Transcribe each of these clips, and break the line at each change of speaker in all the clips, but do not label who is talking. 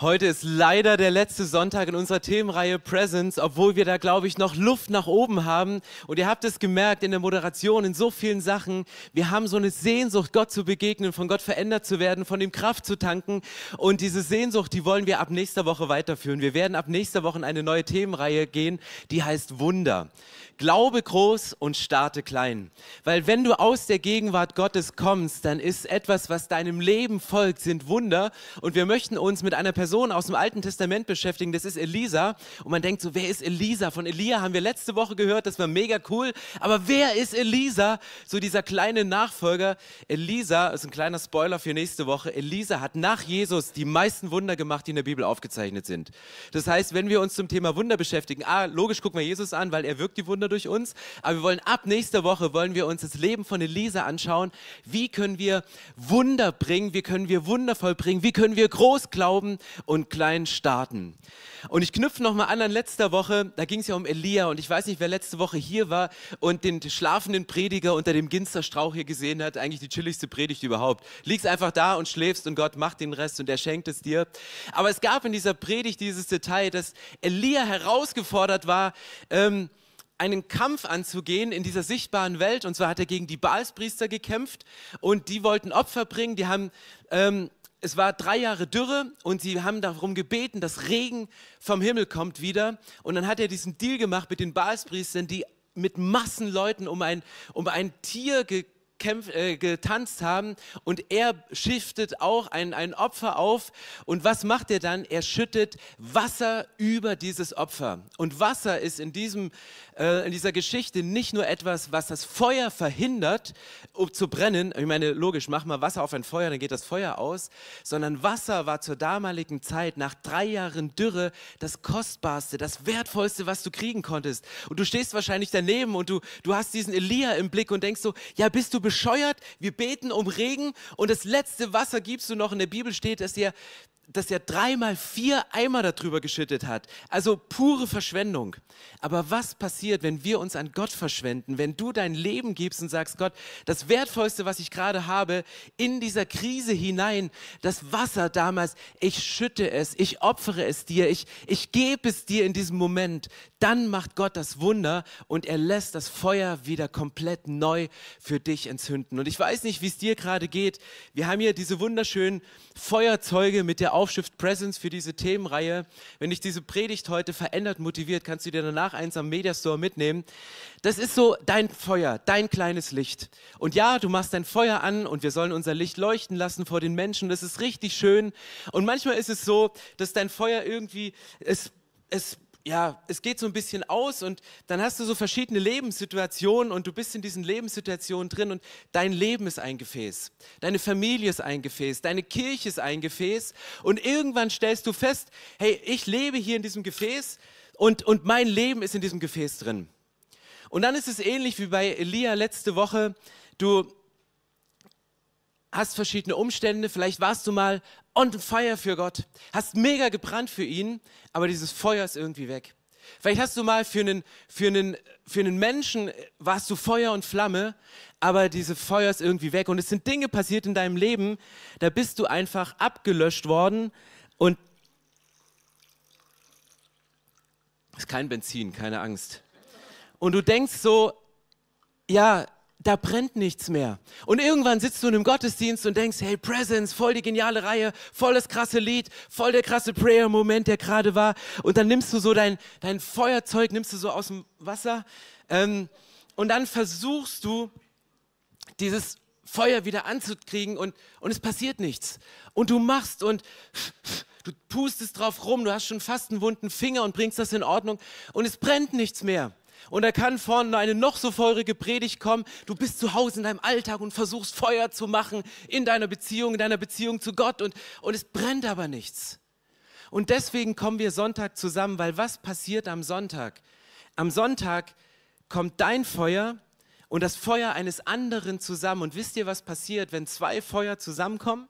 Heute ist leider der letzte Sonntag in unserer Themenreihe Presence, obwohl wir da, glaube ich, noch Luft nach oben haben. Und ihr habt es gemerkt in der Moderation, in so vielen Sachen. Wir haben so eine Sehnsucht, Gott zu begegnen, von Gott verändert zu werden, von ihm Kraft zu tanken. Und diese Sehnsucht, die wollen wir ab nächster Woche weiterführen. Wir werden ab nächster Woche in eine neue Themenreihe gehen, die heißt Wunder. Glaube groß und starte klein. Weil wenn du aus der Gegenwart Gottes kommst, dann ist etwas, was deinem Leben folgt, sind Wunder. Und wir möchten uns mit einer Person aus dem Alten Testament beschäftigen. Das ist Elisa. Und man denkt so, wer ist Elisa? Von Elia haben wir letzte Woche gehört, das war mega cool. Aber wer ist Elisa? So dieser kleine Nachfolger. Elisa, ist ein kleiner Spoiler für nächste Woche. Elisa hat nach Jesus die meisten Wunder gemacht, die in der Bibel aufgezeichnet sind. Das heißt, wenn wir uns zum Thema Wunder beschäftigen, ah, logisch gucken wir Jesus an, weil er wirkt die Wunder durch uns. Aber wir wollen ab nächster Woche wollen wir uns das Leben von Elisa anschauen. Wie können wir Wunder bringen? Wie können wir wundervoll bringen? Wie können wir groß glauben und klein starten? Und ich knüpfe nochmal an an letzter Woche. Da ging es ja um Elia und ich weiß nicht, wer letzte Woche hier war und den schlafenden Prediger unter dem Ginsterstrauch hier gesehen hat. Eigentlich die chilligste Predigt überhaupt. Liegst einfach da und schläfst und Gott macht den Rest und er schenkt es dir. Aber es gab in dieser Predigt dieses Detail, dass Elia herausgefordert war, ähm, einen Kampf anzugehen in dieser sichtbaren Welt. Und zwar hat er gegen die Baalspriester gekämpft und die wollten Opfer bringen. Die haben, ähm, es war drei Jahre Dürre und sie haben darum gebeten, dass Regen vom Himmel kommt wieder. Und dann hat er diesen Deal gemacht mit den Baalspriestern, die mit Massenleuten um ein, um ein Tier gekämpft kämpf, äh, getanzt haben und er schiftet auch ein, ein Opfer auf. Und was macht er dann? Er schüttet Wasser über dieses Opfer. Und Wasser ist in, diesem, äh, in dieser Geschichte nicht nur etwas, was das Feuer verhindert, um zu brennen. Ich meine, logisch, mach mal Wasser auf ein Feuer, dann geht das Feuer aus. Sondern Wasser war zur damaligen Zeit, nach drei Jahren Dürre, das Kostbarste, das Wertvollste, was du kriegen konntest. Und du stehst wahrscheinlich daneben und du, du hast diesen Elia im Blick und denkst so, ja, bist du bescheuert? Wir beten um Regen und das letzte Wasser gibst du noch. In der Bibel steht, dass er dass er dreimal vier Eimer darüber geschüttet hat. Also pure Verschwendung. Aber was passiert, wenn wir uns an Gott verschwenden, wenn du dein Leben gibst und sagst, Gott, das Wertvollste, was ich gerade habe, in dieser Krise hinein, das Wasser damals, ich schütte es, ich opfere es dir, ich, ich gebe es dir in diesem Moment, dann macht Gott das Wunder und er lässt das Feuer wieder komplett neu für dich entzünden. Und ich weiß nicht, wie es dir gerade geht. Wir haben hier diese wunderschönen Feuerzeuge mit der Aufschrift Presence für diese Themenreihe. Wenn dich diese Predigt heute verändert, motiviert, kannst du dir danach eins am Mediastore mitnehmen. Das ist so dein Feuer, dein kleines Licht. Und ja, du machst dein Feuer an und wir sollen unser Licht leuchten lassen vor den Menschen. Das ist richtig schön. Und manchmal ist es so, dass dein Feuer irgendwie, es, es ja, es geht so ein bisschen aus und dann hast du so verschiedene Lebenssituationen und du bist in diesen Lebenssituationen drin und dein Leben ist ein Gefäß, deine Familie ist ein Gefäß, deine Kirche ist ein Gefäß und irgendwann stellst du fest, hey, ich lebe hier in diesem Gefäß und, und mein Leben ist in diesem Gefäß drin. Und dann ist es ähnlich wie bei Elia letzte Woche, du hast verschiedene Umstände, vielleicht warst du mal on fire für Gott, hast mega gebrannt für ihn, aber dieses Feuer ist irgendwie weg. Vielleicht hast du mal für einen, für einen, für einen Menschen, warst du Feuer und Flamme, aber diese Feuer ist irgendwie weg. Und es sind Dinge passiert in deinem Leben, da bist du einfach abgelöscht worden und ist kein Benzin, keine Angst. Und du denkst so, ja, da brennt nichts mehr. Und irgendwann sitzt du in einem Gottesdienst und denkst, hey, Presence, voll die geniale Reihe, voll das krasse Lied, voll der krasse Prayer-Moment, der gerade war. Und dann nimmst du so dein, dein Feuerzeug, nimmst du so aus dem Wasser ähm, und dann versuchst du, dieses Feuer wieder anzukriegen und, und es passiert nichts. Und du machst und du pustest drauf rum, du hast schon fast einen wunden Finger und bringst das in Ordnung und es brennt nichts mehr. Und da kann vorne eine noch so feurige Predigt kommen. Du bist zu Hause in deinem Alltag und versuchst Feuer zu machen in deiner Beziehung, in deiner Beziehung zu Gott und, und es brennt aber nichts. Und deswegen kommen wir Sonntag zusammen, weil was passiert am Sonntag? Am Sonntag kommt dein Feuer und das Feuer eines anderen zusammen. Und wisst ihr, was passiert, wenn zwei Feuer zusammenkommen?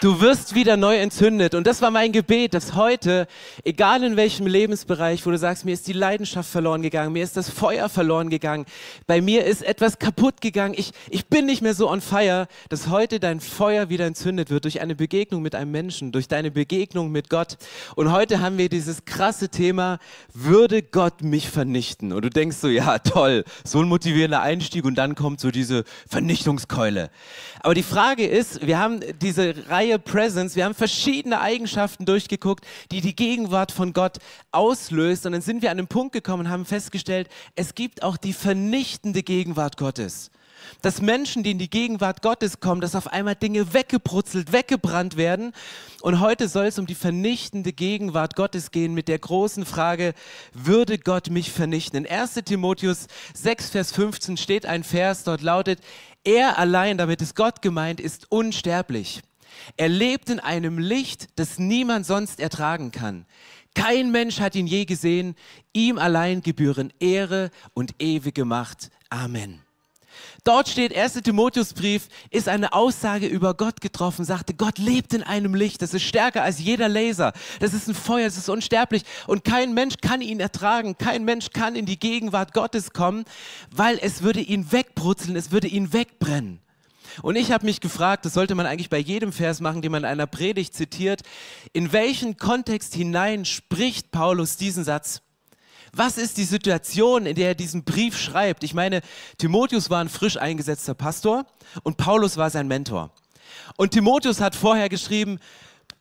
Du wirst wieder neu entzündet. Und das war mein Gebet, dass heute, egal in welchem Lebensbereich, wo du sagst, mir ist die Leidenschaft verloren gegangen, mir ist das Feuer verloren gegangen, bei mir ist etwas kaputt gegangen, ich, ich bin nicht mehr so on fire, dass heute dein Feuer wieder entzündet wird durch eine Begegnung mit einem Menschen, durch deine Begegnung mit Gott. Und heute haben wir dieses krasse Thema, würde Gott mich vernichten? Und du denkst so, ja toll, so ein motivierender Einstieg und dann kommt so diese Vernichtungskeule. Aber die Frage ist, wir haben diese Reihe Reihe Presence. Wir haben verschiedene Eigenschaften durchgeguckt, die die Gegenwart von Gott auslöst. Und dann sind wir an einen Punkt gekommen und haben festgestellt, es gibt auch die vernichtende Gegenwart Gottes dass Menschen, die in die Gegenwart Gottes kommen, dass auf einmal Dinge weggebrutzelt, weggebrannt werden. Und heute soll es um die vernichtende Gegenwart Gottes gehen mit der großen Frage, würde Gott mich vernichten? In 1 Timotheus 6, Vers 15 steht ein Vers, dort lautet, er allein, damit ist Gott gemeint, ist unsterblich. Er lebt in einem Licht, das niemand sonst ertragen kann. Kein Mensch hat ihn je gesehen. Ihm allein gebühren Ehre und ewige Macht. Amen. Dort steht, 1. Timotheusbrief ist eine Aussage über Gott getroffen, sagte, Gott lebt in einem Licht, das ist stärker als jeder Laser, das ist ein Feuer, das ist unsterblich und kein Mensch kann ihn ertragen, kein Mensch kann in die Gegenwart Gottes kommen, weil es würde ihn wegbrutzeln, es würde ihn wegbrennen. Und ich habe mich gefragt, das sollte man eigentlich bei jedem Vers machen, den man in einer Predigt zitiert, in welchen Kontext hinein spricht Paulus diesen Satz? Was ist die Situation, in der er diesen Brief schreibt? Ich meine, Timotheus war ein frisch eingesetzter Pastor und Paulus war sein Mentor. Und Timotheus hat vorher geschrieben,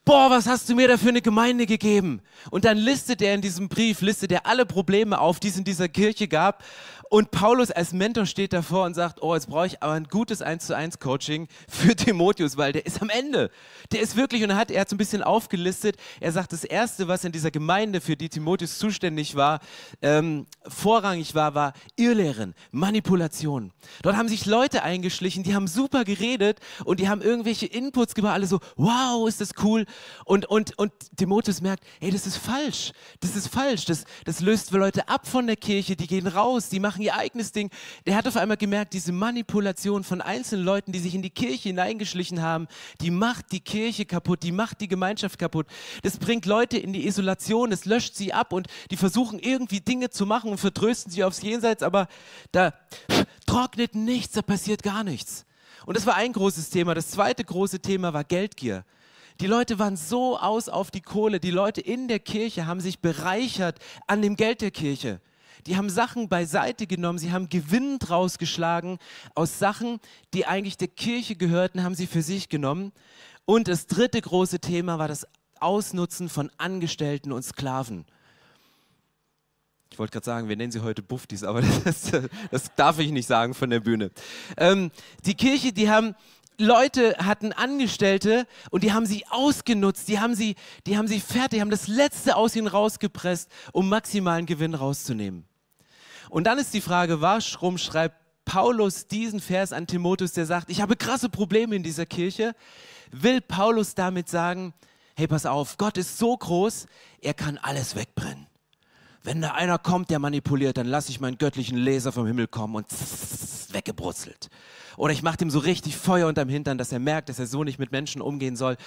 boah, was hast du mir da für eine Gemeinde gegeben? Und dann listet er in diesem Brief, listet er alle Probleme auf, die es in dieser Kirche gab. Und Paulus als Mentor steht davor und sagt, oh, jetzt brauche ich aber ein gutes 1 zu 1 Coaching für Timotheus, weil der ist am Ende. Der ist wirklich, und er hat, er hat so ein bisschen aufgelistet, er sagt, das Erste, was in dieser Gemeinde, für die Timotheus zuständig war, ähm, vorrangig war, war Irrlehren, Manipulation. Dort haben sich Leute eingeschlichen, die haben super geredet und die haben irgendwelche Inputs gemacht, alle so, wow, ist das cool. Und, und, und Timotheus merkt, hey, das ist falsch, das ist falsch, das, das löst Leute ab von der Kirche, die gehen raus, die machen machen ihr eigenes Ding. Der hat auf einmal gemerkt, diese Manipulation von einzelnen Leuten, die sich in die Kirche hineingeschlichen haben, die macht die Kirche kaputt, die macht die Gemeinschaft kaputt. Das bringt Leute in die Isolation, das löscht sie ab und die versuchen irgendwie Dinge zu machen und vertrösten sie aufs Jenseits, aber da trocknet nichts, da passiert gar nichts. Und das war ein großes Thema. Das zweite große Thema war Geldgier. Die Leute waren so aus auf die Kohle. Die Leute in der Kirche haben sich bereichert an dem Geld der Kirche die haben Sachen beiseite genommen, sie haben Gewinn draus geschlagen aus Sachen, die eigentlich der Kirche gehörten, haben sie für sich genommen. Und das dritte große Thema war das Ausnutzen von Angestellten und Sklaven. Ich wollte gerade sagen, wir nennen sie heute Buftis, aber das, das, darf ich nicht sagen von der Bühne. Ähm, die Kirche, die haben Leute hatten Angestellte und die haben sie ausgenutzt, die haben sie, die haben sie fertig, haben das Letzte aus ihnen rausgepresst, um maximalen Gewinn rauszunehmen. Und dann ist die Frage, warum schreibt Paulus diesen Vers an Timotheus, der sagt, ich habe krasse Probleme in dieser Kirche? Will Paulus damit sagen, hey, pass auf, Gott ist so groß, er kann alles wegbrennen. Wenn da einer kommt, der manipuliert, dann lasse ich meinen göttlichen Laser vom Himmel kommen und weggebrutzelt. Oder ich mache ihm so richtig Feuer unterm Hintern, dass er merkt, dass er so nicht mit Menschen umgehen soll.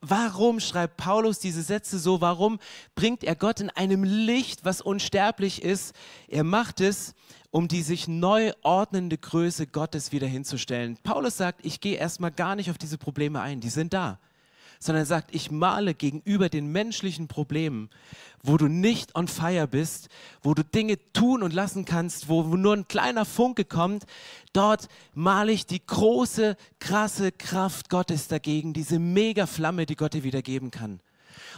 Warum schreibt Paulus diese Sätze so? Warum bringt er Gott in einem Licht, was unsterblich ist? Er macht es, um die sich neu ordnende Größe Gottes wieder hinzustellen. Paulus sagt, ich gehe erstmal gar nicht auf diese Probleme ein, die sind da sondern er sagt, ich male gegenüber den menschlichen Problemen, wo du nicht on fire bist, wo du Dinge tun und lassen kannst, wo nur ein kleiner Funke kommt, dort male ich die große, krasse Kraft Gottes dagegen, diese mega Flamme, die Gott dir wieder geben kann.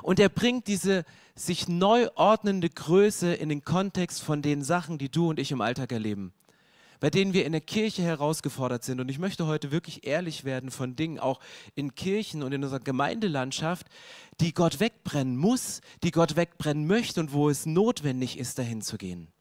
Und er bringt diese sich neu ordnende Größe in den Kontext von den Sachen, die du und ich im Alltag erleben bei denen wir in der Kirche herausgefordert sind. Und ich möchte heute wirklich ehrlich werden von Dingen, auch in Kirchen und in unserer Gemeindelandschaft, die Gott wegbrennen muss, die Gott wegbrennen möchte und wo es notwendig ist, dahin zu gehen.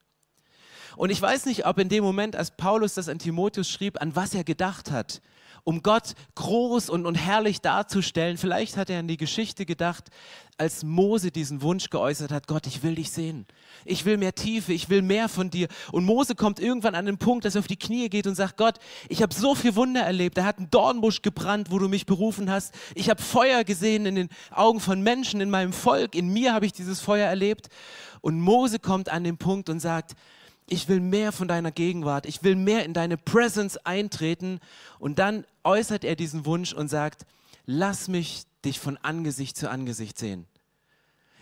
Und ich weiß nicht, ob in dem Moment, als Paulus das an Timotheus schrieb, an was er gedacht hat um Gott groß und, und herrlich darzustellen. Vielleicht hat er an die Geschichte gedacht, als Mose diesen Wunsch geäußert hat, Gott, ich will dich sehen. Ich will mehr Tiefe, ich will mehr von dir. Und Mose kommt irgendwann an den Punkt, dass er auf die Knie geht und sagt, Gott, ich habe so viel Wunder erlebt. Da hat ein Dornbusch gebrannt, wo du mich berufen hast. Ich habe Feuer gesehen in den Augen von Menschen, in meinem Volk. In mir habe ich dieses Feuer erlebt. Und Mose kommt an den Punkt und sagt, ich will mehr von deiner Gegenwart, ich will mehr in deine Presence eintreten. Und dann äußert er diesen Wunsch und sagt, lass mich dich von Angesicht zu Angesicht sehen.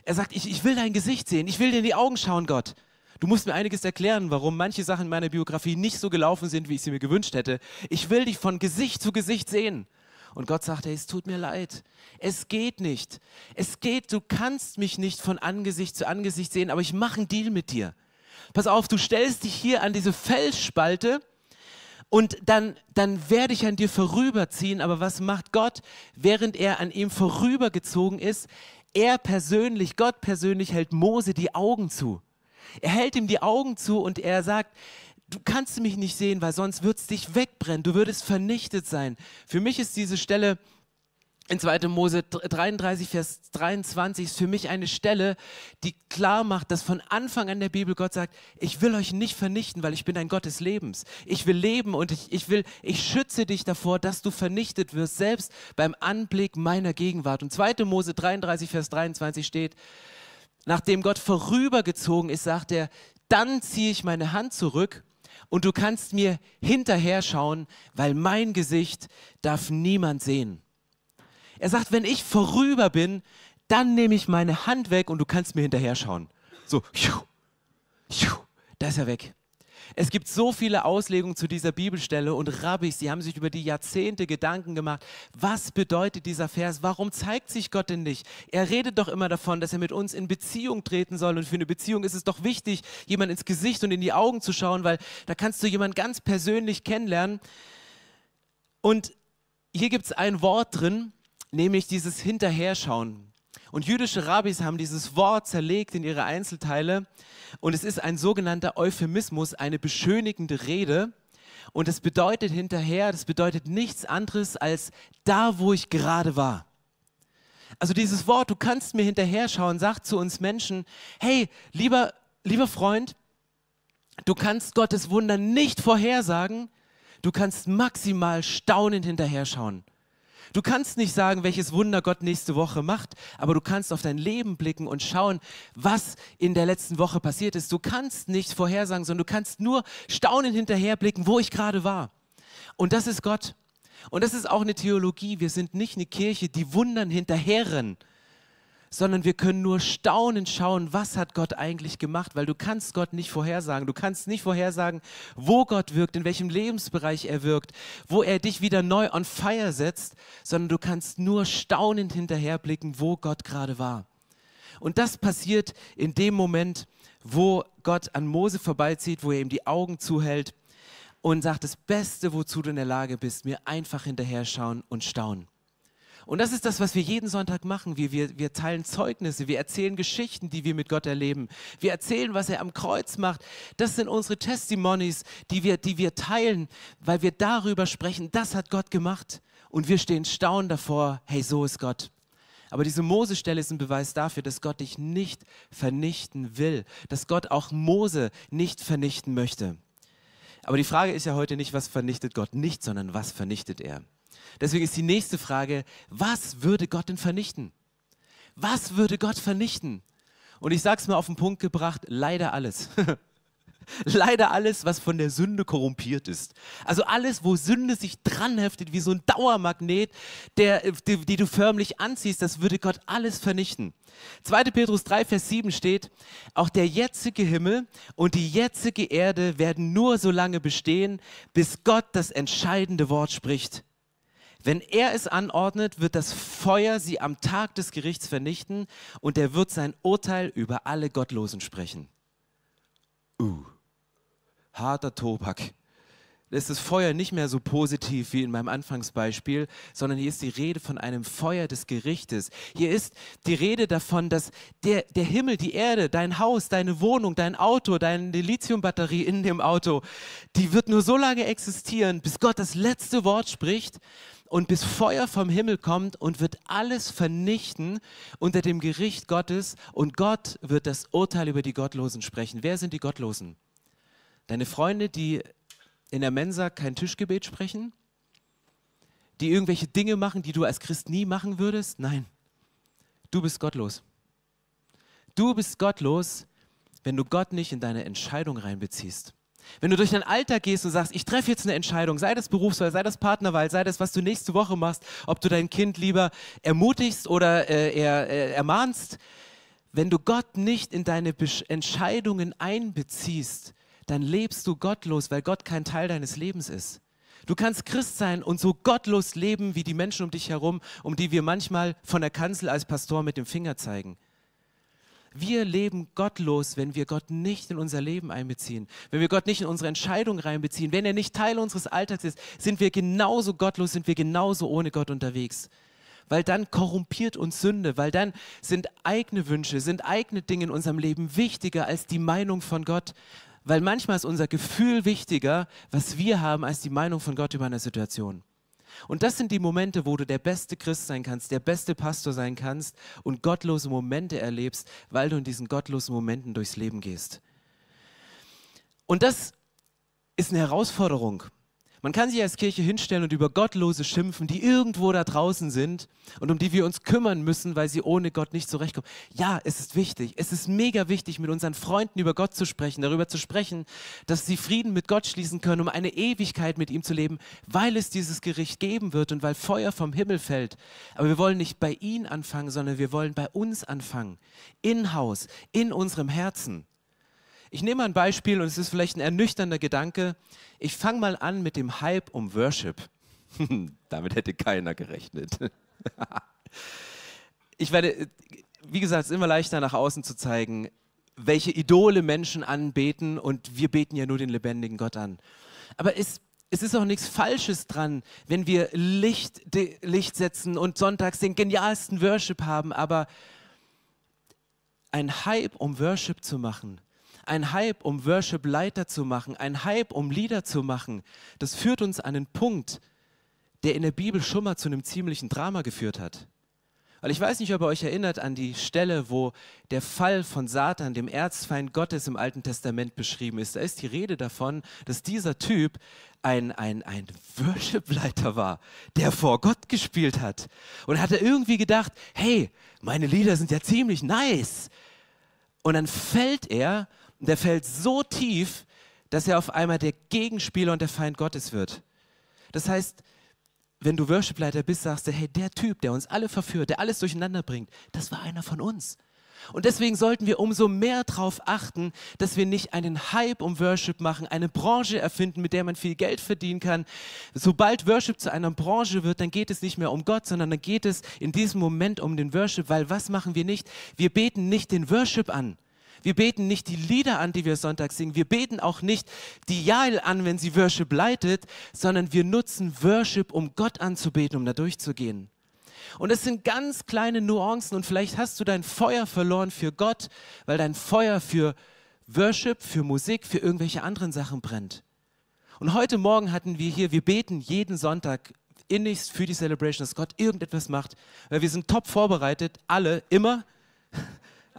Er sagt, ich, ich will dein Gesicht sehen, ich will dir in die Augen schauen, Gott. Du musst mir einiges erklären, warum manche Sachen in meiner Biografie nicht so gelaufen sind, wie ich sie mir gewünscht hätte. Ich will dich von Gesicht zu Gesicht sehen. Und Gott sagt, hey, es tut mir leid. Es geht nicht. Es geht, du kannst mich nicht von Angesicht zu Angesicht sehen, aber ich mache einen Deal mit dir pass auf, du stellst dich hier an diese Felsspalte und dann, dann werde ich an dir vorüberziehen. Aber was macht Gott, während er an ihm vorübergezogen ist? Er persönlich, Gott persönlich hält Mose die Augen zu. Er hält ihm die Augen zu und er sagt, du kannst mich nicht sehen, weil sonst wird es dich wegbrennen, du würdest vernichtet sein. Für mich ist diese Stelle in 2. Mose 33, Vers 23 ist für mich eine Stelle, die klar macht, dass von Anfang an der Bibel Gott sagt, ich will euch nicht vernichten, weil ich bin ein Gott des Lebens. Ich will leben und ich, ich will, ich schütze dich davor, dass du vernichtet wirst, selbst beim Anblick meiner Gegenwart. Und 2. Mose 33, Vers 23 steht, nachdem Gott vorübergezogen ist, sagt er, dann ziehe ich meine Hand zurück und du kannst mir hinterher schauen, weil mein Gesicht darf niemand sehen. Er sagt, wenn ich vorüber bin, dann nehme ich meine Hand weg und du kannst mir hinterher schauen. So, da ist er weg. Es gibt so viele Auslegungen zu dieser Bibelstelle und Rabbis, die haben sich über die Jahrzehnte Gedanken gemacht, was bedeutet dieser Vers, warum zeigt sich Gott denn nicht? Er redet doch immer davon, dass er mit uns in Beziehung treten soll und für eine Beziehung ist es doch wichtig, jemand ins Gesicht und in die Augen zu schauen, weil da kannst du jemanden ganz persönlich kennenlernen. Und hier gibt es ein Wort drin, nämlich dieses Hinterherschauen. Und jüdische Rabbis haben dieses Wort zerlegt in ihre Einzelteile und es ist ein sogenannter Euphemismus, eine beschönigende Rede. Und es bedeutet hinterher, das bedeutet nichts anderes als da, wo ich gerade war. Also dieses Wort, du kannst mir hinterher schauen, sagt zu uns Menschen, hey, lieber, lieber Freund, du kannst Gottes Wunder nicht vorhersagen, du kannst maximal staunend hinterher schauen. Du kannst nicht sagen, welches Wunder Gott nächste Woche macht, aber du kannst auf dein Leben blicken und schauen, was in der letzten Woche passiert ist. Du kannst nicht vorhersagen, sondern du kannst nur staunend hinterherblicken, wo ich gerade war. Und das ist Gott. Und das ist auch eine Theologie. Wir sind nicht eine Kirche, die Wundern hinterherren, sondern wir können nur staunend schauen, was hat Gott eigentlich gemacht, weil du kannst Gott nicht vorhersagen. Du kannst nicht vorhersagen, wo Gott wirkt, in welchem Lebensbereich er wirkt, wo er dich wieder neu on fire setzt, sondern du kannst nur staunend hinterherblicken, wo Gott gerade war. Und das passiert in dem Moment, wo Gott an Mose vorbeizieht, wo er ihm die Augen zuhält und sagt, das Beste, wozu du in der Lage bist, mir einfach hinterher schauen und staunen. Und das ist das, was wir jeden Sonntag machen. Wir, wir, wir teilen Zeugnisse, wir erzählen Geschichten, die wir mit Gott erleben. Wir erzählen, was er am Kreuz macht. Das sind unsere Testimonies, die wir, die wir teilen, weil wir darüber sprechen, das hat Gott gemacht. Und wir stehen staunend davor, hey, so ist Gott. Aber diese Mose-Stelle ist ein Beweis dafür, dass Gott dich nicht vernichten will, dass Gott auch Mose nicht vernichten möchte. Aber die Frage ist ja heute nicht, was vernichtet Gott nicht, sondern was vernichtet er? Deswegen ist die nächste Frage, was würde Gott denn vernichten? Was würde Gott vernichten? Und ich sage es mal auf den Punkt gebracht, leider alles. leider alles, was von der Sünde korrumpiert ist. Also alles, wo Sünde sich dranheftet, wie so ein Dauermagnet, der, die, die du förmlich anziehst, das würde Gott alles vernichten. 2. Petrus 3, Vers 7 steht, auch der jetzige Himmel und die jetzige Erde werden nur so lange bestehen, bis Gott das entscheidende Wort spricht. Wenn er es anordnet, wird das Feuer sie am Tag des Gerichts vernichten und er wird sein Urteil über alle Gottlosen sprechen. Uh, harter Tobak. ist das Feuer nicht mehr so positiv wie in meinem Anfangsbeispiel, sondern hier ist die Rede von einem Feuer des Gerichtes. Hier ist die Rede davon, dass der, der Himmel, die Erde, dein Haus, deine Wohnung, dein Auto, deine Lithiumbatterie in dem Auto, die wird nur so lange existieren, bis Gott das letzte Wort spricht und bis Feuer vom Himmel kommt und wird alles vernichten unter dem Gericht Gottes und Gott wird das Urteil über die Gottlosen sprechen. Wer sind die Gottlosen? Deine Freunde, die in der Mensa kein Tischgebet sprechen? Die irgendwelche Dinge machen, die du als Christ nie machen würdest? Nein, du bist gottlos. Du bist gottlos, wenn du Gott nicht in deine Entscheidung reinbeziehst. Wenn du durch dein Alltag gehst und sagst, ich treffe jetzt eine Entscheidung, sei das Berufswahl, sei das Partnerwahl, sei das, was du nächste Woche machst, ob du dein Kind lieber ermutigst oder äh, er, äh, ermahnst, wenn du Gott nicht in deine Entscheidungen einbeziehst, dann lebst du gottlos, weil Gott kein Teil deines Lebens ist. Du kannst Christ sein und so gottlos leben wie die Menschen um dich herum, um die wir manchmal von der Kanzel als Pastor mit dem Finger zeigen. Wir leben gottlos, wenn wir Gott nicht in unser Leben einbeziehen, wenn wir Gott nicht in unsere Entscheidung reinbeziehen, wenn er nicht Teil unseres Alltags ist, sind wir genauso gottlos, sind wir genauso ohne Gott unterwegs. Weil dann korrumpiert uns Sünde, weil dann sind eigene Wünsche, sind eigene Dinge in unserem Leben wichtiger als die Meinung von Gott, weil manchmal ist unser Gefühl wichtiger, was wir haben, als die Meinung von Gott über eine Situation. Und das sind die Momente, wo du der beste Christ sein kannst, der beste Pastor sein kannst und gottlose Momente erlebst, weil du in diesen gottlosen Momenten durchs Leben gehst. Und das ist eine Herausforderung. Man kann sich als Kirche hinstellen und über Gottlose schimpfen, die irgendwo da draußen sind und um die wir uns kümmern müssen, weil sie ohne Gott nicht zurechtkommen. Ja, es ist wichtig. Es ist mega wichtig, mit unseren Freunden über Gott zu sprechen, darüber zu sprechen, dass sie Frieden mit Gott schließen können, um eine Ewigkeit mit ihm zu leben, weil es dieses Gericht geben wird und weil Feuer vom Himmel fällt. Aber wir wollen nicht bei ihnen anfangen, sondern wir wollen bei uns anfangen. In Haus, in unserem Herzen. Ich nehme ein Beispiel und es ist vielleicht ein ernüchternder Gedanke. Ich fange mal an mit dem Hype um Worship. Damit hätte keiner gerechnet. ich werde, wie gesagt, es ist immer leichter nach außen zu zeigen, welche Idole Menschen anbeten und wir beten ja nur den lebendigen Gott an. Aber es, es ist auch nichts Falsches dran, wenn wir Licht, Licht setzen und sonntags den genialsten Worship haben, aber ein Hype um Worship zu machen, ein Hype, um Worship-Leiter zu machen, ein Hype, um Lieder zu machen, das führt uns an einen Punkt, der in der Bibel schon mal zu einem ziemlichen Drama geführt hat. Weil ich weiß nicht, ob ihr euch erinnert an die Stelle, wo der Fall von Satan, dem Erzfeind Gottes im Alten Testament beschrieben ist. Da ist die Rede davon, dass dieser Typ ein, ein, ein Worship-Leiter war, der vor Gott gespielt hat. Und hat er irgendwie gedacht, hey, meine Lieder sind ja ziemlich nice. Und dann fällt er und der fällt so tief, dass er auf einmal der Gegenspieler und der Feind Gottes wird. Das heißt, wenn du Worshipleiter bist, sagst du, hey, der Typ, der uns alle verführt, der alles durcheinander bringt, das war einer von uns. Und deswegen sollten wir umso mehr darauf achten, dass wir nicht einen Hype um Worship machen, eine Branche erfinden, mit der man viel Geld verdienen kann. Sobald Worship zu einer Branche wird, dann geht es nicht mehr um Gott, sondern dann geht es in diesem Moment um den Worship, weil was machen wir nicht? Wir beten nicht den Worship an, wir beten nicht die Lieder an, die wir Sonntag singen. Wir beten auch nicht die Jael an, wenn sie Worship leitet, sondern wir nutzen Worship, um Gott anzubeten, um da durchzugehen. Und es sind ganz kleine Nuancen und vielleicht hast du dein Feuer verloren für Gott, weil dein Feuer für Worship, für Musik, für irgendwelche anderen Sachen brennt. Und heute Morgen hatten wir hier, wir beten jeden Sonntag innigst für die Celebration, dass Gott irgendetwas macht, weil wir sind top vorbereitet, alle, immer.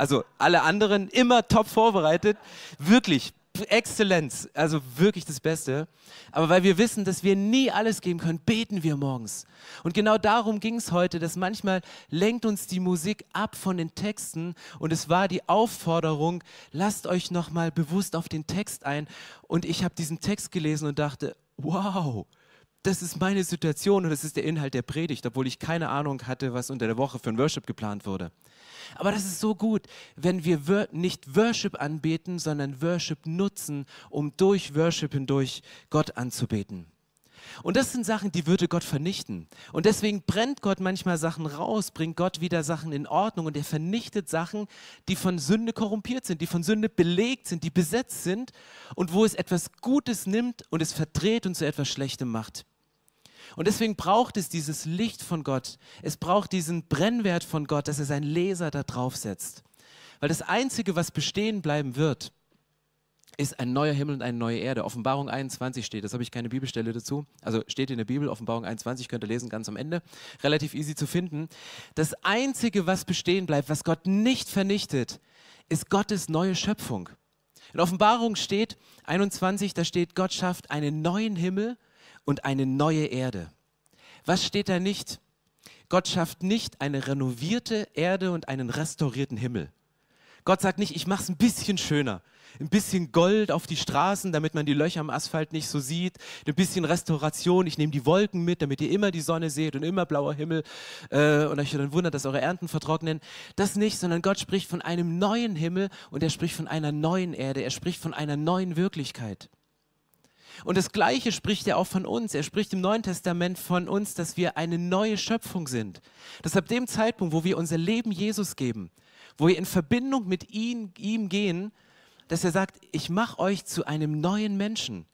Also alle anderen immer top vorbereitet. Wirklich, Exzellenz, also wirklich das Beste. Aber weil wir wissen, dass wir nie alles geben können, beten wir morgens. Und genau darum ging es heute, dass manchmal lenkt uns die Musik ab von den Texten und es war die Aufforderung, lasst euch nochmal bewusst auf den Text ein. Und ich habe diesen Text gelesen und dachte, wow, das ist meine Situation und das ist der Inhalt der Predigt, obwohl ich keine Ahnung hatte, was unter der Woche für ein Worship geplant wurde. Aber das ist so gut, wenn wir nicht Worship anbeten, sondern Worship nutzen, um durch Worship hindurch Gott anzubeten. Und das sind Sachen, die würde Gott vernichten. Und deswegen brennt Gott manchmal Sachen raus, bringt Gott wieder Sachen in Ordnung und er vernichtet Sachen, die von Sünde korrumpiert sind, die von Sünde belegt sind, die besetzt sind und wo es etwas Gutes nimmt und es verdreht und zu etwas Schlechtem macht. Und deswegen braucht es dieses Licht von Gott. Es braucht diesen Brennwert von Gott, dass er seinen Laser da drauf setzt. Weil das Einzige, was bestehen bleiben wird, ist ein neuer Himmel und eine neue Erde. Offenbarung 21 steht, das habe ich keine Bibelstelle dazu. Also steht in der Bibel, Offenbarung 21 könnt ihr lesen, ganz am Ende. Relativ easy zu finden. Das Einzige, was bestehen bleibt, was Gott nicht vernichtet, ist Gottes neue Schöpfung. In Offenbarung steht 21, da steht, Gott schafft einen neuen Himmel und eine neue Erde. Was steht da nicht? Gott schafft nicht eine renovierte Erde und einen restaurierten Himmel. Gott sagt nicht, ich mache es ein bisschen schöner ein bisschen Gold auf die Straßen, damit man die Löcher am Asphalt nicht so sieht, ein bisschen Restauration, ich nehme die Wolken mit, damit ihr immer die Sonne seht und immer blauer Himmel äh, und euch dann wundert, dass eure Ernten vertrocknen. Das nicht, sondern Gott spricht von einem neuen Himmel und er spricht von einer neuen Erde, er spricht von einer neuen Wirklichkeit. Und das Gleiche spricht er auch von uns. Er spricht im Neuen Testament von uns, dass wir eine neue Schöpfung sind. Dass ab dem Zeitpunkt, wo wir unser Leben Jesus geben, wo wir in Verbindung mit ihm, ihm gehen, dass er sagt, ich mache euch zu einem neuen Menschen.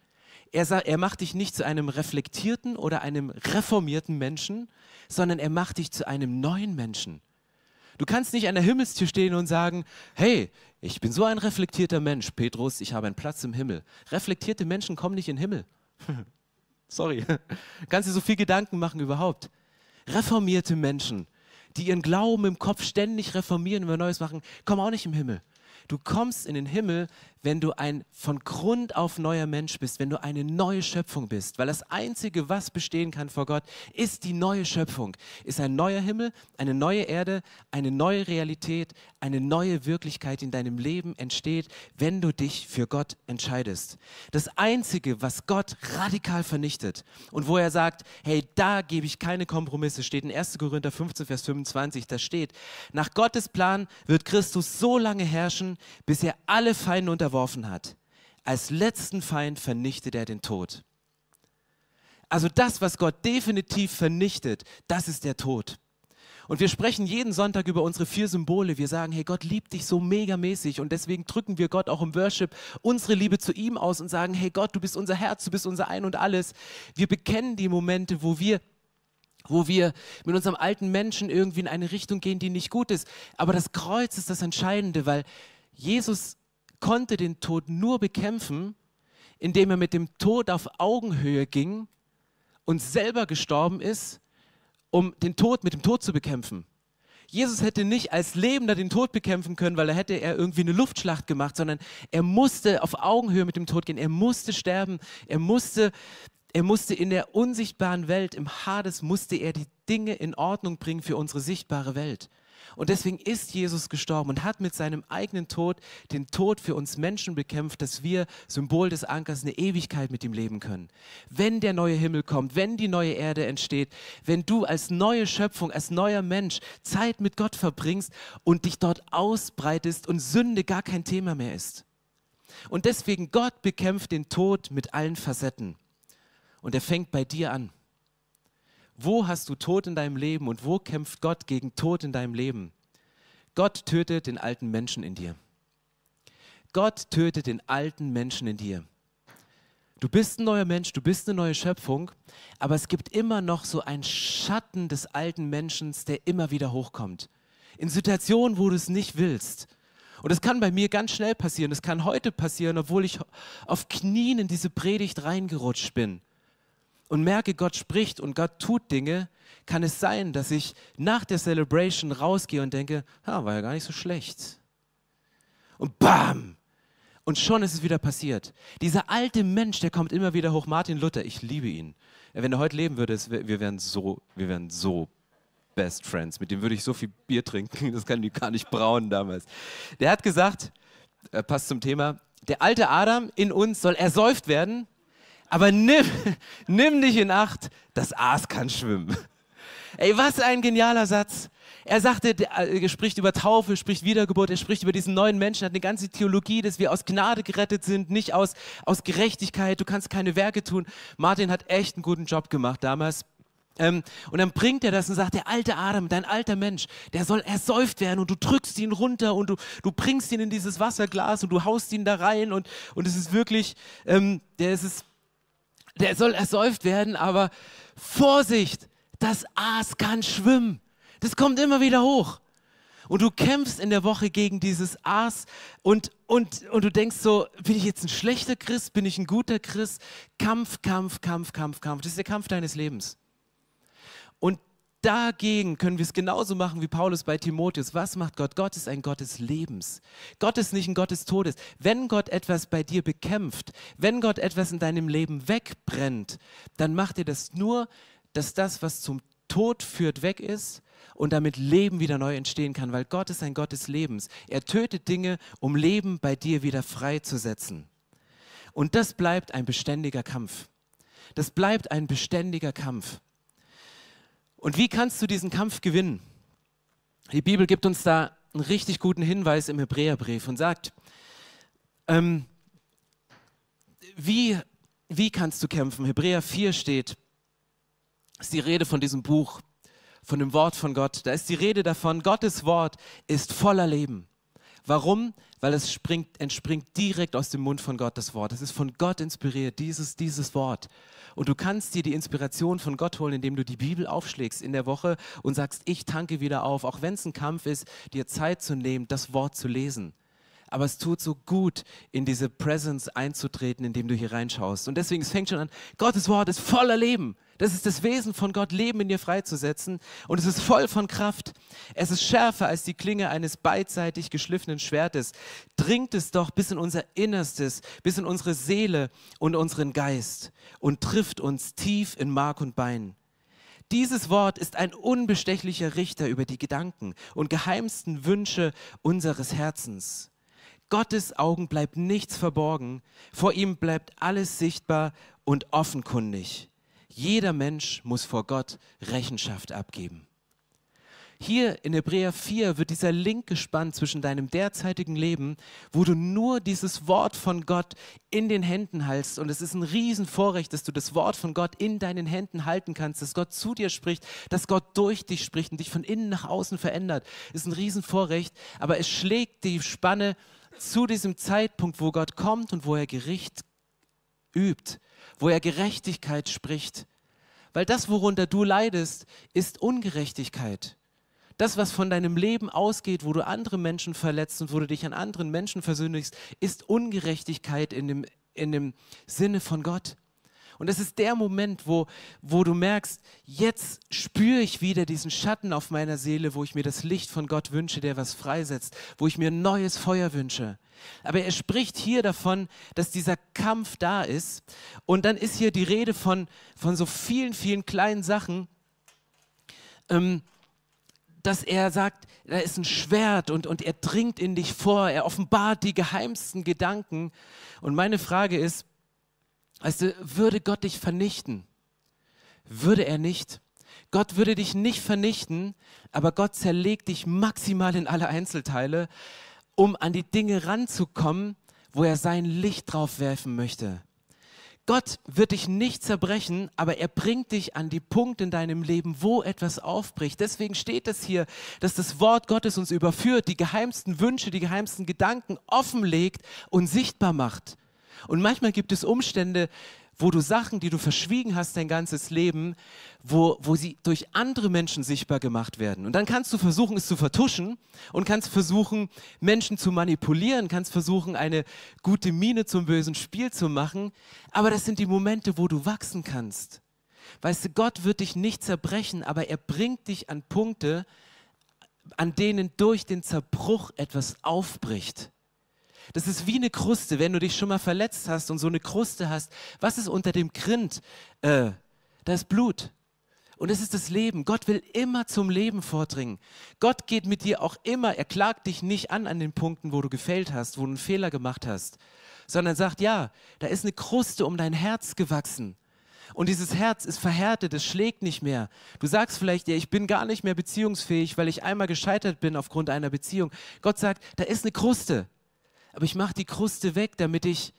Er, er macht dich nicht zu einem reflektierten oder einem reformierten Menschen, sondern er macht dich zu einem neuen Menschen. Du kannst nicht an der Himmelstür stehen und sagen, hey, ich bin so ein reflektierter Mensch, Petrus, ich habe einen Platz im Himmel. Reflektierte Menschen kommen nicht in den Himmel. Sorry. Kannst du so viel Gedanken machen überhaupt? Reformierte Menschen, die ihren Glauben im Kopf ständig reformieren und Neues machen, kommen auch nicht im Himmel. Du kommst in den Himmel, wenn du ein von Grund auf neuer Mensch bist, wenn du eine neue Schöpfung bist. Weil das Einzige, was bestehen kann vor Gott, ist die neue Schöpfung. Ist ein neuer Himmel, eine neue Erde, eine neue Realität, eine neue Wirklichkeit in deinem Leben entsteht, wenn du dich für Gott entscheidest. Das Einzige, was Gott radikal vernichtet und wo er sagt, hey, da gebe ich keine Kompromisse, steht in 1. Korinther 15, Vers 25, da steht, nach Gottes Plan wird Christus so lange herrschen, bis er alle Feinde unterworfen unterworfen hat, als letzten Feind vernichtet er den Tod. Also das, was Gott definitiv vernichtet, das ist der Tod. Und wir sprechen jeden Sonntag über unsere vier Symbole. Wir sagen, hey, Gott liebt dich so megamäßig und deswegen drücken wir Gott auch im Worship unsere Liebe zu ihm aus und sagen, hey Gott, du bist unser Herz, du bist unser Ein und alles. Wir bekennen die Momente, wo wir wo wir mit unserem alten Menschen irgendwie in eine Richtung gehen, die nicht gut ist. Aber das Kreuz ist das Entscheidende, weil Jesus konnte den Tod nur bekämpfen, indem er mit dem Tod auf Augenhöhe ging und selber gestorben ist, um den Tod mit dem Tod zu bekämpfen. Jesus hätte nicht als Lebender den Tod bekämpfen können, weil er hätte er irgendwie eine Luftschlacht gemacht, sondern er musste auf Augenhöhe mit dem Tod gehen. Er musste sterben. Er musste, er musste in der unsichtbaren Welt, im Hades, musste er die Dinge in Ordnung bringen für unsere sichtbare Welt. Und deswegen ist Jesus gestorben und hat mit seinem eigenen Tod den Tod für uns Menschen bekämpft, dass wir, Symbol des Ankers, eine Ewigkeit mit ihm leben können. Wenn der neue Himmel kommt, wenn die neue Erde entsteht, wenn du als neue Schöpfung, als neuer Mensch Zeit mit Gott verbringst und dich dort ausbreitest und Sünde gar kein Thema mehr ist. Und deswegen Gott bekämpft den Tod mit allen Facetten. Und er fängt bei dir an. Wo hast du Tod in deinem Leben und wo kämpft Gott gegen Tod in deinem Leben? Gott tötet den alten Menschen in dir. Gott tötet den alten Menschen in dir. Du bist ein neuer Mensch, du bist eine neue Schöpfung, aber es gibt immer noch so einen Schatten des alten Menschen, der immer wieder hochkommt. In Situationen, wo du es nicht willst. Und das kann bei mir ganz schnell passieren. Das kann heute passieren, obwohl ich auf Knien in diese Predigt reingerutscht bin und merke, Gott spricht und Gott tut Dinge, kann es sein, dass ich nach der Celebration rausgehe und denke, ah, war ja gar nicht so schlecht. Und bam! Und schon ist es wieder passiert. Dieser alte Mensch, der kommt immer wieder hoch. Martin Luther, ich liebe ihn. Wenn er heute leben würde, wir wären so, wir wären so Best Friends. Mit dem würde ich so viel Bier trinken, das kann ich gar nicht brauen damals. Der hat gesagt, äh, passt zum Thema, der alte Adam in uns soll ersäuft werden, aber nimm, nimm dich in Acht, das Aas kann schwimmen. Ey, was ein genialer Satz. Er sagte, äh, er spricht über Taufe, spricht Wiedergeburt, er spricht über diesen neuen Menschen, hat eine ganze Theologie, dass wir aus Gnade gerettet sind, nicht aus, aus Gerechtigkeit, du kannst keine Werke tun. Martin hat echt einen guten Job gemacht damals. Ähm, und dann bringt er das und sagt, der alte Adam, dein alter Mensch, der soll ersäuft werden und du drückst ihn runter und du, du bringst ihn in dieses Wasserglas und du haust ihn da rein und, und es ist wirklich, ähm, der, ist es, der soll ersäuft werden, aber Vorsicht, das Aas kann schwimmen. Das kommt immer wieder hoch. Und du kämpfst in der Woche gegen dieses Aas und, und, und du denkst so, bin ich jetzt ein schlechter Christ, bin ich ein guter Christ? Kampf, Kampf, Kampf, Kampf, Kampf. Das ist der Kampf deines Lebens. Und dagegen können wir es genauso machen wie Paulus bei Timotheus. Was macht Gott? Gott ist ein Gott des Lebens. Gott ist nicht ein Gott des Todes. Wenn Gott etwas bei dir bekämpft, wenn Gott etwas in deinem Leben wegbrennt, dann macht er das nur, dass das, was zum Tod führt, weg ist und damit Leben wieder neu entstehen kann, weil Gott ist ein Gott des Lebens. Er tötet Dinge, um Leben bei dir wieder freizusetzen. Und das bleibt ein beständiger Kampf. Das bleibt ein beständiger Kampf. Und wie kannst du diesen Kampf gewinnen? Die Bibel gibt uns da einen richtig guten Hinweis im Hebräerbrief und sagt, ähm, wie, wie kannst du kämpfen? Hebräer 4 steht, ist die Rede von diesem Buch, von dem Wort von Gott. Da ist die Rede davon, Gottes Wort ist voller Leben. Warum? Weil es springt, entspringt direkt aus dem Mund von Gott das Wort. Es ist von Gott inspiriert, dieses, dieses Wort. Und du kannst dir die Inspiration von Gott holen, indem du die Bibel aufschlägst in der Woche und sagst, ich tanke wieder auf, auch wenn es ein Kampf ist, dir Zeit zu nehmen, das Wort zu lesen aber es tut so gut, in diese Presence einzutreten, indem du hier reinschaust. Und deswegen, es fängt schon an, Gottes Wort ist voller Leben. Das ist das Wesen von Gott, Leben in dir freizusetzen. Und es ist voll von Kraft. Es ist schärfer als die Klinge eines beidseitig geschliffenen Schwertes. Dringt es doch bis in unser Innerstes, bis in unsere Seele und unseren Geist und trifft uns tief in Mark und Bein. Dieses Wort ist ein unbestechlicher Richter über die Gedanken und geheimsten Wünsche unseres Herzens. Gottes Augen bleibt nichts verborgen, vor ihm bleibt alles sichtbar und offenkundig. Jeder Mensch muss vor Gott Rechenschaft abgeben. Hier in Hebräer 4 wird dieser Link gespannt zwischen deinem derzeitigen Leben, wo du nur dieses Wort von Gott in den Händen hältst. Und es ist ein Riesenvorrecht, dass du das Wort von Gott in deinen Händen halten kannst, dass Gott zu dir spricht, dass Gott durch dich spricht und dich von innen nach außen verändert. Ist ein Riesenvorrecht, aber es schlägt die Spanne zu diesem Zeitpunkt, wo Gott kommt und wo er Gericht übt, wo er Gerechtigkeit spricht. Weil das, worunter du leidest, ist Ungerechtigkeit. Das, was von deinem Leben ausgeht, wo du andere Menschen verletzt und wo du dich an anderen Menschen versündigst, ist Ungerechtigkeit in dem, in dem Sinne von Gott. Und es ist der Moment, wo, wo du merkst, jetzt spüre ich wieder diesen Schatten auf meiner Seele, wo ich mir das Licht von Gott wünsche, der was freisetzt, wo ich mir ein neues Feuer wünsche. Aber er spricht hier davon, dass dieser Kampf da ist. Und dann ist hier die Rede von, von so vielen, vielen kleinen Sachen. Ähm, dass er sagt, da ist ein Schwert und, und er dringt in dich vor, er offenbart die geheimsten Gedanken. Und meine Frage ist, Weißt du, würde Gott dich vernichten? Würde er nicht. Gott würde dich nicht vernichten, aber Gott zerlegt dich maximal in alle Einzelteile, um an die Dinge ranzukommen, wo er sein Licht drauf werfen möchte. Gott wird dich nicht zerbrechen, aber er bringt dich an die Punkte in deinem Leben, wo etwas aufbricht. Deswegen steht es hier, dass das Wort Gottes uns überführt, die geheimsten Wünsche, die geheimsten Gedanken offenlegt und sichtbar macht. Und manchmal gibt es Umstände, wo du Sachen, die du verschwiegen hast dein ganzes Leben, wo, wo sie durch andere Menschen sichtbar gemacht werden. Und dann kannst du versuchen, es zu vertuschen und kannst versuchen, Menschen zu manipulieren, kannst versuchen, eine gute Miene zum bösen Spiel zu machen. Aber das sind die Momente, wo du wachsen kannst. Weißt du, Gott wird dich nicht zerbrechen, aber er bringt dich an Punkte, an denen durch den Zerbruch etwas aufbricht. Das ist wie eine Kruste, wenn du dich schon mal verletzt hast und so eine Kruste hast. Was ist unter dem Grind? Äh, da ist Blut. Und es ist das Leben. Gott will immer zum Leben vordringen. Gott geht mit dir auch immer, er klagt dich nicht an an den Punkten, wo du gefällt hast, wo du einen Fehler gemacht hast, sondern sagt, ja, da ist eine Kruste um dein Herz gewachsen. Und dieses Herz ist verhärtet, es schlägt nicht mehr. Du sagst vielleicht, ja, ich bin gar nicht mehr beziehungsfähig, weil ich einmal gescheitert bin aufgrund einer Beziehung. Gott sagt, da ist eine Kruste. Aber ich mache die Kruste weg, damit ich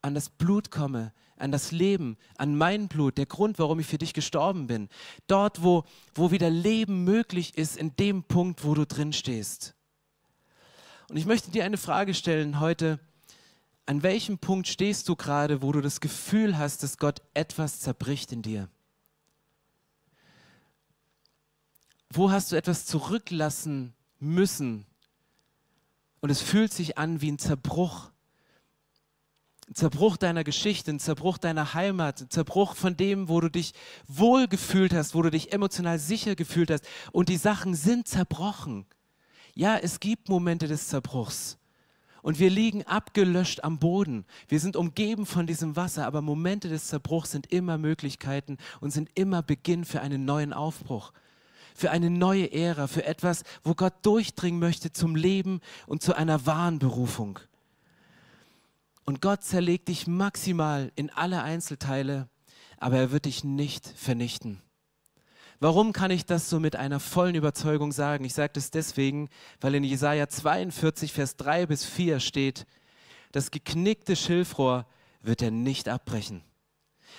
an das Blut komme, an das Leben, an mein Blut, der Grund, warum ich für dich gestorben bin. Dort, wo, wo wieder Leben möglich ist, in dem Punkt, wo du drin stehst. Und ich möchte dir eine Frage stellen heute. An welchem Punkt stehst du gerade, wo du das Gefühl hast, dass Gott etwas zerbricht in dir? Wo hast du etwas zurücklassen müssen? Und es fühlt sich an wie ein Zerbruch. Ein Zerbruch deiner Geschichte, ein Zerbruch deiner Heimat, ein Zerbruch von dem, wo du dich wohl gefühlt hast, wo du dich emotional sicher gefühlt hast. Und die Sachen sind zerbrochen. Ja, es gibt Momente des Zerbruchs. Und wir liegen abgelöscht am Boden. Wir sind umgeben von diesem Wasser, aber Momente des Zerbruchs sind immer Möglichkeiten und sind immer Beginn für einen neuen Aufbruch, für eine neue Ära, für etwas, wo Gott durchdringen möchte zum Leben und zu einer wahren Berufung. Und Gott zerlegt dich maximal in alle Einzelteile, aber er wird dich nicht vernichten. Warum kann ich das so mit einer vollen Überzeugung sagen? Ich sage das deswegen, weil in Jesaja 42, Vers 3 bis 4 steht, das geknickte Schilfrohr wird er nicht abbrechen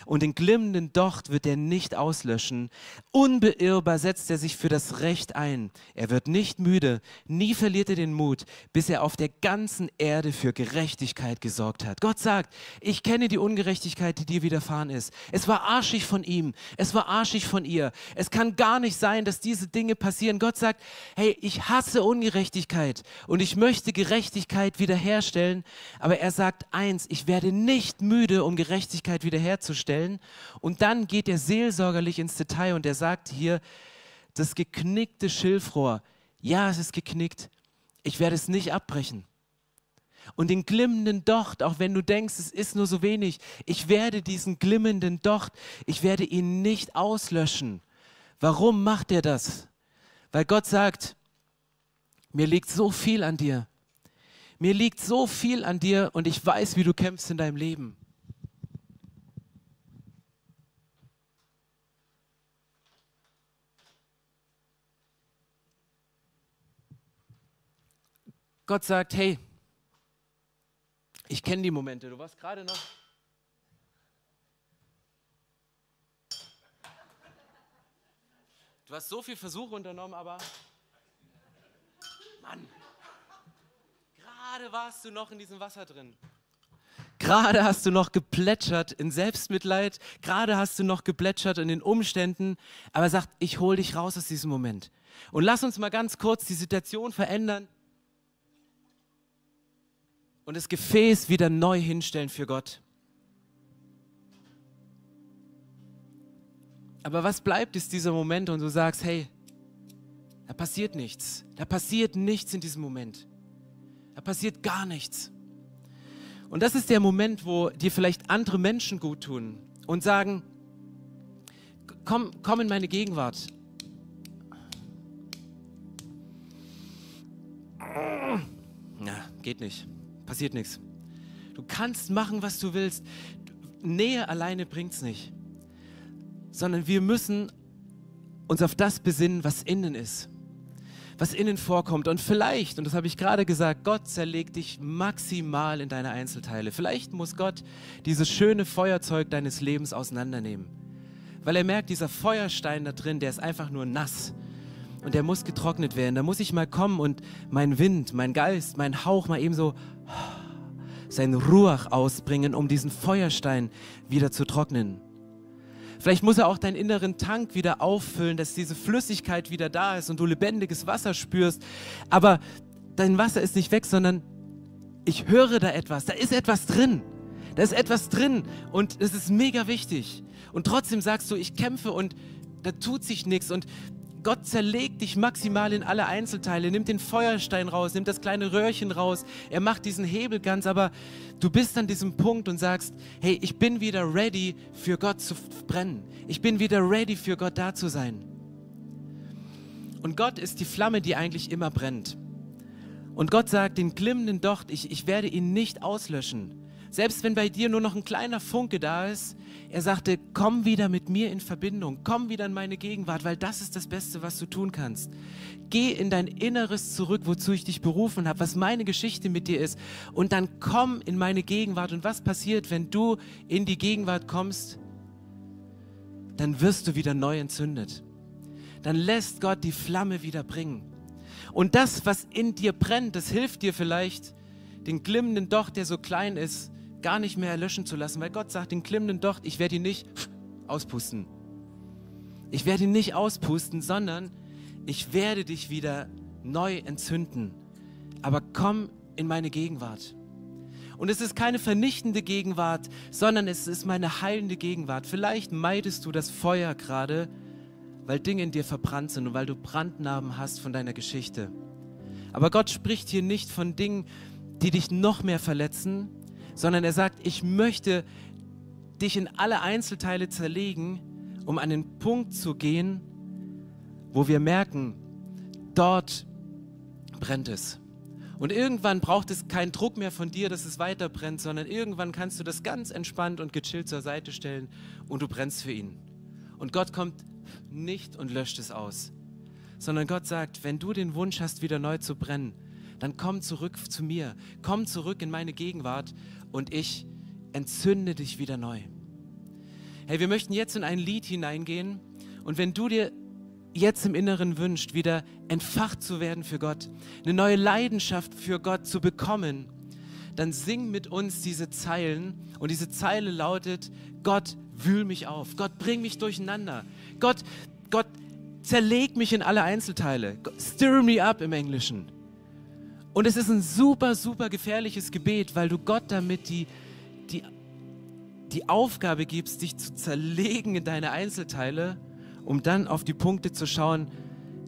und den glimmenden Docht wird er nicht auslöschen. Unbeirrbar setzt er sich für das Recht ein. Er wird nicht müde, nie verliert er den Mut, bis er auf der ganzen Erde für Gerechtigkeit gesorgt hat. Gott sagt, ich kenne die Ungerechtigkeit, die dir widerfahren ist. Es war arschig von ihm, es war arschig von ihr. Es kann gar nicht sein, dass diese Dinge passieren. Gott sagt, hey, ich hasse Ungerechtigkeit und ich möchte Gerechtigkeit wiederherstellen. Aber er sagt eins, ich werde nicht müde, um Gerechtigkeit wiederherzustellen stellen. Und dann geht er seelsorgerlich ins Detail und er sagt hier, das geknickte Schilfrohr, ja, es ist geknickt, ich werde es nicht abbrechen. Und den glimmenden Docht, auch wenn du denkst, es ist nur so wenig, ich werde diesen glimmenden Docht, ich werde ihn nicht auslöschen. Warum macht er das? Weil Gott sagt, mir liegt so viel an dir. Mir liegt so viel an dir und ich weiß, wie du kämpfst in deinem Leben. Gott sagt, hey, ich kenne die Momente. Du warst gerade noch. Du hast so viel Versuche unternommen, aber Mann, gerade warst du noch in diesem Wasser drin. Gerade hast du noch geplätschert in Selbstmitleid, gerade hast du noch geplätschert in den Umständen, aber er sagt, ich hole dich raus aus diesem Moment. Und lass uns mal ganz kurz die Situation verändern und das Gefäß wieder neu hinstellen für Gott. Aber was bleibt, ist dieser Moment und du sagst, hey, da passiert nichts. Da passiert nichts in diesem Moment. Da passiert gar nichts. Und das ist der Moment, wo dir vielleicht andere Menschen gut tun und sagen, komm, komm in meine Gegenwart. Ja, geht nicht passiert nichts. Du kannst machen, was du willst. Nähe alleine bringt es nicht. Sondern wir müssen uns auf das besinnen, was innen ist. Was innen vorkommt. Und vielleicht, und das habe ich gerade gesagt, Gott zerlegt dich maximal in deine Einzelteile. Vielleicht muss Gott dieses schöne Feuerzeug deines Lebens auseinandernehmen. Weil er merkt, dieser Feuerstein da drin, der ist einfach nur nass und der muss getrocknet werden. Da muss ich mal kommen und mein Wind, mein Geist, mein Hauch mal eben so sein Ruach ausbringen, um diesen Feuerstein wieder zu trocknen. Vielleicht muss er auch deinen inneren Tank wieder auffüllen, dass diese Flüssigkeit wieder da ist und du lebendiges Wasser spürst. Aber dein Wasser ist nicht weg, sondern ich höre da etwas. Da ist etwas drin. Da ist etwas drin und es ist mega wichtig. Und trotzdem sagst du, ich kämpfe und da tut sich nichts. Und Gott zerlegt dich maximal in alle Einzelteile, nimmt den Feuerstein raus, nimmt das kleine Röhrchen raus, er macht diesen Hebel ganz, aber du bist an diesem Punkt und sagst, hey, ich bin wieder ready für Gott zu brennen. Ich bin wieder ready für Gott da zu sein. Und Gott ist die Flamme, die eigentlich immer brennt. Und Gott sagt, den glimmenden Docht, ich, ich werde ihn nicht auslöschen. Selbst wenn bei dir nur noch ein kleiner Funke da ist, er sagte, komm wieder mit mir in Verbindung, komm wieder in meine Gegenwart, weil das ist das Beste, was du tun kannst. Geh in dein Inneres zurück, wozu ich dich berufen habe, was meine Geschichte mit dir ist. Und dann komm in meine Gegenwart. Und was passiert, wenn du in die Gegenwart kommst? Dann wirst du wieder neu entzündet. Dann lässt Gott die Flamme wieder bringen. Und das, was in dir brennt, das hilft dir vielleicht, den glimmenden Docht, der so klein ist, gar nicht mehr erlöschen zu lassen, weil Gott sagt, den glimmenden Docht, ich werde ihn nicht auspusten. Ich werde ihn nicht auspusten, sondern ich werde dich wieder neu entzünden. Aber komm in meine Gegenwart. Und es ist keine vernichtende Gegenwart, sondern es ist meine heilende Gegenwart. Vielleicht meidest du das Feuer gerade, weil Dinge in dir verbrannt sind und weil du Brandnarben hast von deiner Geschichte. Aber Gott spricht hier nicht von Dingen, die dich noch mehr verletzen, sondern er sagt, ich möchte dich in alle Einzelteile zerlegen, um an den Punkt zu gehen, wo wir merken, dort brennt es. Und irgendwann braucht es keinen Druck mehr von dir, dass es weiter brennt, sondern irgendwann kannst du das ganz entspannt und gechillt zur Seite stellen und du brennst für ihn. Und Gott kommt nicht und löscht es aus, sondern Gott sagt, wenn du den Wunsch hast, wieder neu zu brennen, dann komm zurück zu mir, komm zurück in meine Gegenwart und ich entzünde dich wieder neu. Hey, wir möchten jetzt in ein Lied hineingehen und wenn du dir jetzt im Inneren wünscht, wieder entfacht zu werden für Gott, eine neue Leidenschaft für Gott zu bekommen, dann sing mit uns diese Zeilen und diese Zeile lautet, Gott, wühl mich auf, Gott, bring mich durcheinander, Gott, Gott, zerleg mich in alle Einzelteile, stir me up im Englischen. Und es ist ein super, super gefährliches Gebet, weil du Gott damit die, die, die Aufgabe gibst, dich zu zerlegen in deine Einzelteile, um dann auf die Punkte zu schauen,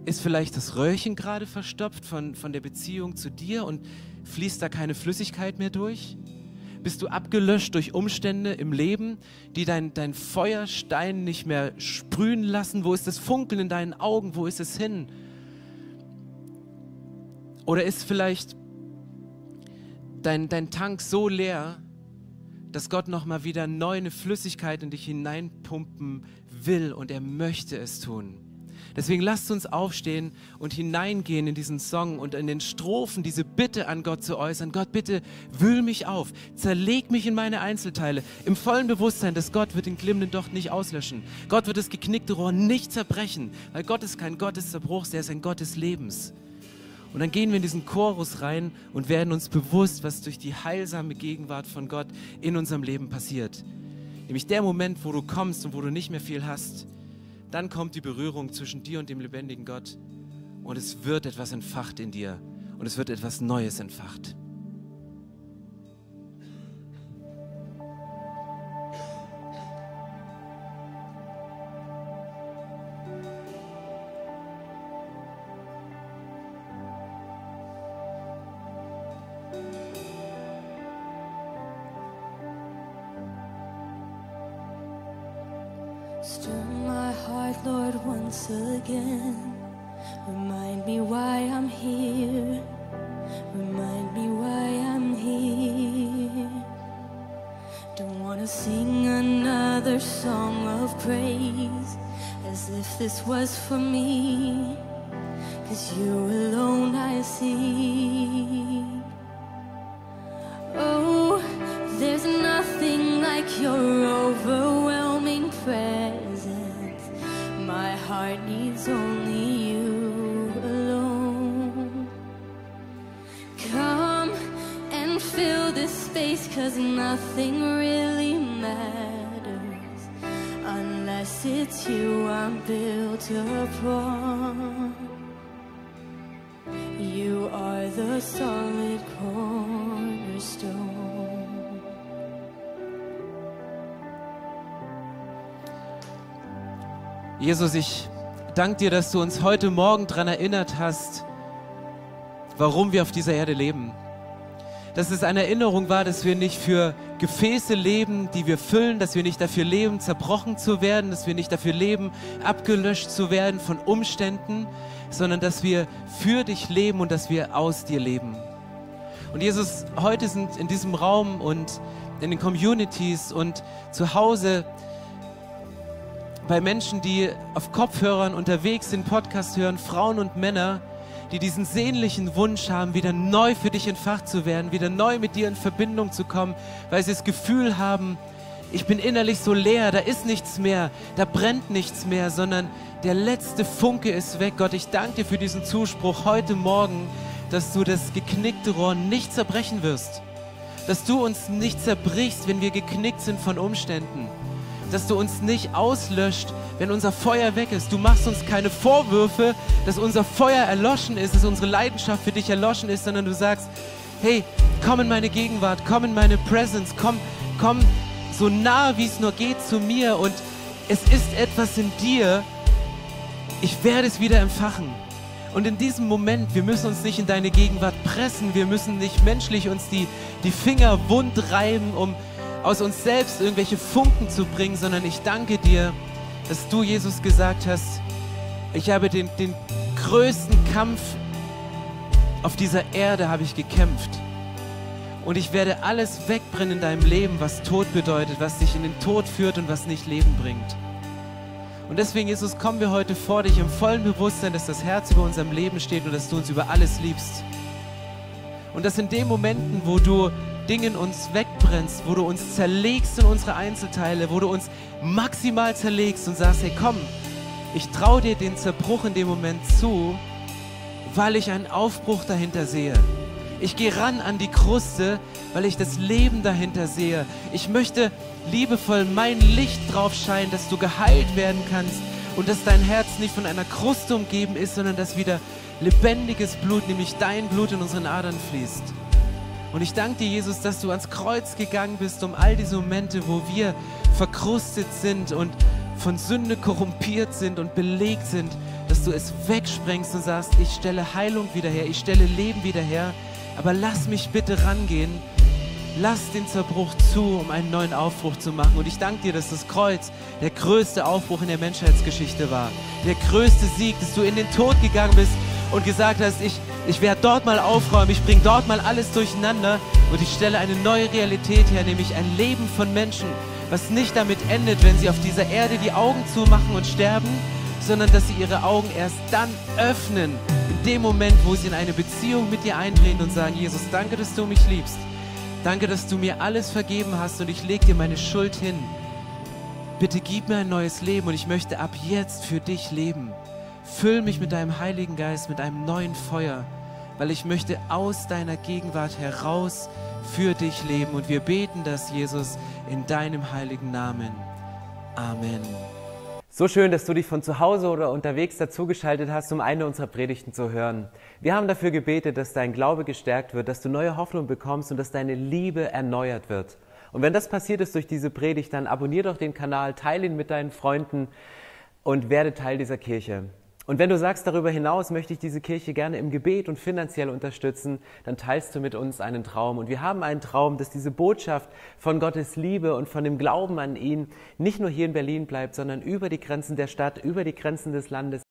ist vielleicht das Röhrchen gerade verstopft von, von der Beziehung zu dir und fließt da keine Flüssigkeit mehr durch? Bist du abgelöscht durch Umstände im Leben, die dein, dein Feuerstein nicht mehr sprühen lassen? Wo ist das Funkeln in deinen Augen? Wo ist es hin? Oder ist vielleicht dein, dein Tank so leer, dass Gott nochmal wieder neu eine Flüssigkeit in dich hineinpumpen will und er möchte es tun. Deswegen lasst uns aufstehen und hineingehen in diesen Song und in den Strophen diese Bitte an Gott zu äußern. Gott, bitte wühl mich auf, zerleg mich in meine Einzelteile, im vollen Bewusstsein, dass Gott wird den glimmenden Docht nicht auslöschen. Gott wird das geknickte Rohr nicht zerbrechen, weil Gott ist kein Gott des Zerbruchs, der ist ein Gott des Lebens. Und dann gehen wir in diesen Chorus rein und werden uns bewusst, was durch die heilsame Gegenwart von Gott in unserem Leben passiert. Nämlich der Moment, wo du kommst und wo du nicht mehr viel hast, dann kommt die Berührung zwischen dir und dem lebendigen Gott und es wird etwas entfacht in dir und es wird etwas Neues entfacht.
Again. Remind me why I'm here. Remind me why I'm here. Don't wanna sing another song of praise as if this was for me. Cause you alone I see. Oh, there's nothing like your overwhelming cause nothing really matters unless it's you I'm built upon. You are the solid cornerstone.
Jesus, ich danke dir, dass du uns heute Morgen daran erinnert hast, warum wir auf dieser Erde leben. Dass es eine Erinnerung war, dass wir nicht für Gefäße leben, die wir füllen, dass wir nicht dafür leben, zerbrochen zu werden, dass wir nicht dafür leben, abgelöscht zu werden von Umständen, sondern dass wir für dich leben und dass wir aus dir leben. Und Jesus, heute sind in diesem Raum und in den Communities und zu Hause bei Menschen, die auf Kopfhörern unterwegs sind, Podcast hören, Frauen und Männer, die diesen sehnlichen Wunsch haben, wieder neu für dich entfacht zu werden, wieder neu mit dir in Verbindung zu kommen, weil sie das Gefühl haben, ich bin innerlich so leer, da ist nichts mehr, da brennt nichts mehr, sondern der letzte Funke ist weg. Gott, ich danke dir für diesen Zuspruch heute Morgen, dass du das geknickte Rohr nicht zerbrechen wirst, dass du uns nicht zerbrichst, wenn wir geknickt sind von Umständen dass du uns nicht auslöscht, wenn unser Feuer weg ist. Du machst uns keine Vorwürfe, dass unser Feuer erloschen ist, dass unsere Leidenschaft für dich erloschen ist, sondern du sagst, hey, komm in meine Gegenwart, komm in meine Presence, komm, komm so nah, wie es nur geht zu mir und es ist etwas in dir, ich werde es wieder empfachen. Und in diesem Moment, wir müssen uns nicht in deine Gegenwart pressen, wir müssen nicht menschlich uns die, die Finger wund reiben, um aus uns selbst irgendwelche Funken zu bringen, sondern ich danke dir, dass du, Jesus, gesagt hast, ich habe den, den größten Kampf auf dieser Erde habe ich gekämpft. Und ich werde alles wegbrennen in deinem Leben, was Tod bedeutet, was dich in den Tod führt und was nicht Leben bringt. Und deswegen, Jesus, kommen wir heute vor dich im vollen Bewusstsein, dass das Herz über unserem Leben steht und dass du uns über alles liebst. Und dass in den Momenten, wo du Dinge in uns wegbrennst, wo du uns zerlegst in unsere Einzelteile, wo du uns maximal zerlegst und sagst, hey komm, ich traue dir den Zerbruch in dem Moment zu, weil ich einen Aufbruch dahinter sehe. Ich gehe ran an die Kruste, weil ich das Leben dahinter sehe. Ich möchte liebevoll mein Licht drauf scheinen, dass du geheilt werden kannst und dass dein Herz nicht von einer Kruste umgeben ist, sondern dass wieder lebendiges Blut, nämlich dein Blut in unseren Adern fließt. Und ich danke dir, Jesus, dass du ans Kreuz gegangen bist, um all diese Momente, wo wir verkrustet sind und von Sünde korrumpiert sind und belegt sind, dass du es wegsprengst und sagst, ich stelle Heilung wieder her, ich stelle Leben wieder her, aber lass mich bitte rangehen, lass den Zerbruch zu, um einen neuen Aufbruch zu machen. Und ich danke dir, dass das Kreuz der größte Aufbruch in der Menschheitsgeschichte war, der größte Sieg, dass du in den Tod gegangen bist und gesagt hast, ich, ich werde dort mal aufräumen, ich bringe dort mal alles durcheinander und ich stelle eine neue Realität her, nämlich ein Leben von Menschen, was nicht damit endet, wenn sie auf dieser Erde die Augen zumachen und sterben, sondern dass sie ihre Augen erst dann öffnen, in dem Moment, wo sie in eine Beziehung mit dir eintreten und sagen, Jesus, danke, dass du mich liebst. Danke, dass du mir alles vergeben hast und ich lege dir meine Schuld hin. Bitte gib mir ein neues Leben und ich möchte ab jetzt für dich leben. Füll mich mit deinem Heiligen Geist, mit einem neuen Feuer, weil ich möchte aus deiner Gegenwart heraus für dich leben. Und wir beten das, Jesus, in deinem heiligen Namen. Amen.
So schön, dass du dich von zu Hause oder unterwegs dazugeschaltet hast, um eine unserer Predigten zu hören. Wir haben dafür gebetet, dass dein Glaube gestärkt wird, dass du neue Hoffnung bekommst und dass deine Liebe erneuert wird. Und wenn das passiert ist durch diese Predigt, dann abonnier doch den Kanal, teile ihn mit deinen Freunden und werde Teil dieser Kirche. Und wenn du sagst, darüber hinaus möchte ich diese Kirche gerne im Gebet und finanziell unterstützen, dann teilst du mit uns einen Traum. Und wir haben einen Traum, dass diese Botschaft von Gottes Liebe und von dem Glauben an ihn nicht nur hier in Berlin bleibt, sondern über die Grenzen der Stadt, über die Grenzen des Landes